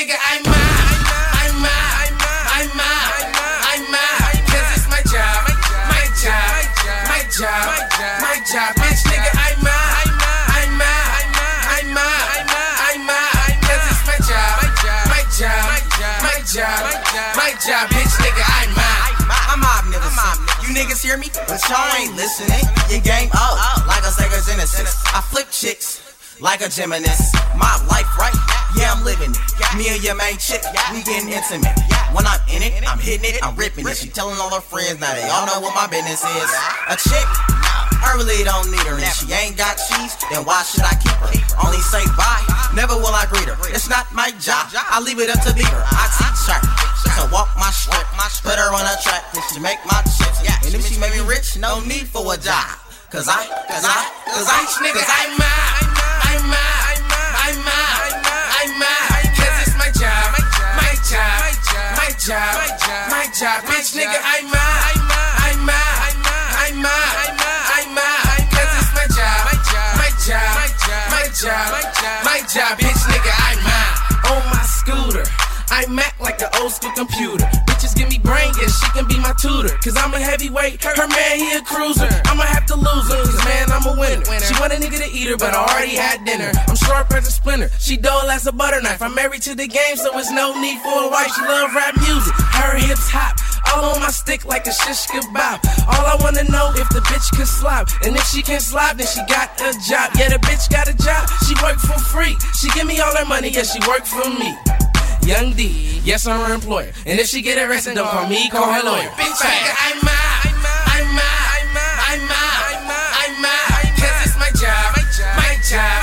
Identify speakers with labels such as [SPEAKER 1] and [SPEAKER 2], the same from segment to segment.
[SPEAKER 1] nigga, I'm mad. I'm mad. I'm mad. I'm mad. Cause it's my job. My job. My job. My job. Bitch, nigga, I'm mad. I'm mad. I'm mad. I'm mad. Cause it's my job. My job. My job. My job. Bitch, nigga, I'm mad.
[SPEAKER 2] I'm omnivorous. You niggas hear me? But y'all ain't listening. Your game up like a Sega Genesis. I flip chicks like a Geminis. My life right now yeah, I'm living it. Me and your main chick, we getting intimate. When I'm in it, I'm hitting it, I'm ripping it. She telling all her friends, now they all know what my business is. A chick, I really don't need her. And she ain't got cheese, then why should I keep her? Only say bye, never will I greet her. It's not my job, I leave it up to be her. I teach her to walk my strip, put her on a track, and she make my chips. And if she make me rich, no need for a job. Cause I, cause I, cause I, nigga, cause I,
[SPEAKER 1] I'm mine. I'm job. Bitch, nigga, I'm mine. I'm mine. I'm mine. I'm mine. Cause it's my job. My job. My job. My job. My job. Bitch, nigga, I'm mine. On my scooter. iMac like the old school computer. Give me brain, yeah, she can be my tutor. Cause I'm a heavyweight, her man, he a cruiser. I'ma have to lose her, cause man, I'm a winner. She want a nigga to eat her, but I already had dinner. I'm sharp as a splinter, she dull as a butter knife. I'm married to the game, so it's no need for a wife. She love rap music, her hips hop. All on my stick like a shish kebab. All I wanna know if the bitch can slap. And if she can slap, then she got a job. Yeah, the bitch got a job. She work for free. She give me all her money, yeah, she work for me. Young D, yes, I'm her employer. And if she get arrested, don't call me, call her lawyer. Big fat, I'm out, I'm out, I'm out, I'm out, I'm out, cause it's my job, my job,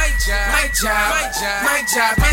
[SPEAKER 1] my job, my job, my job.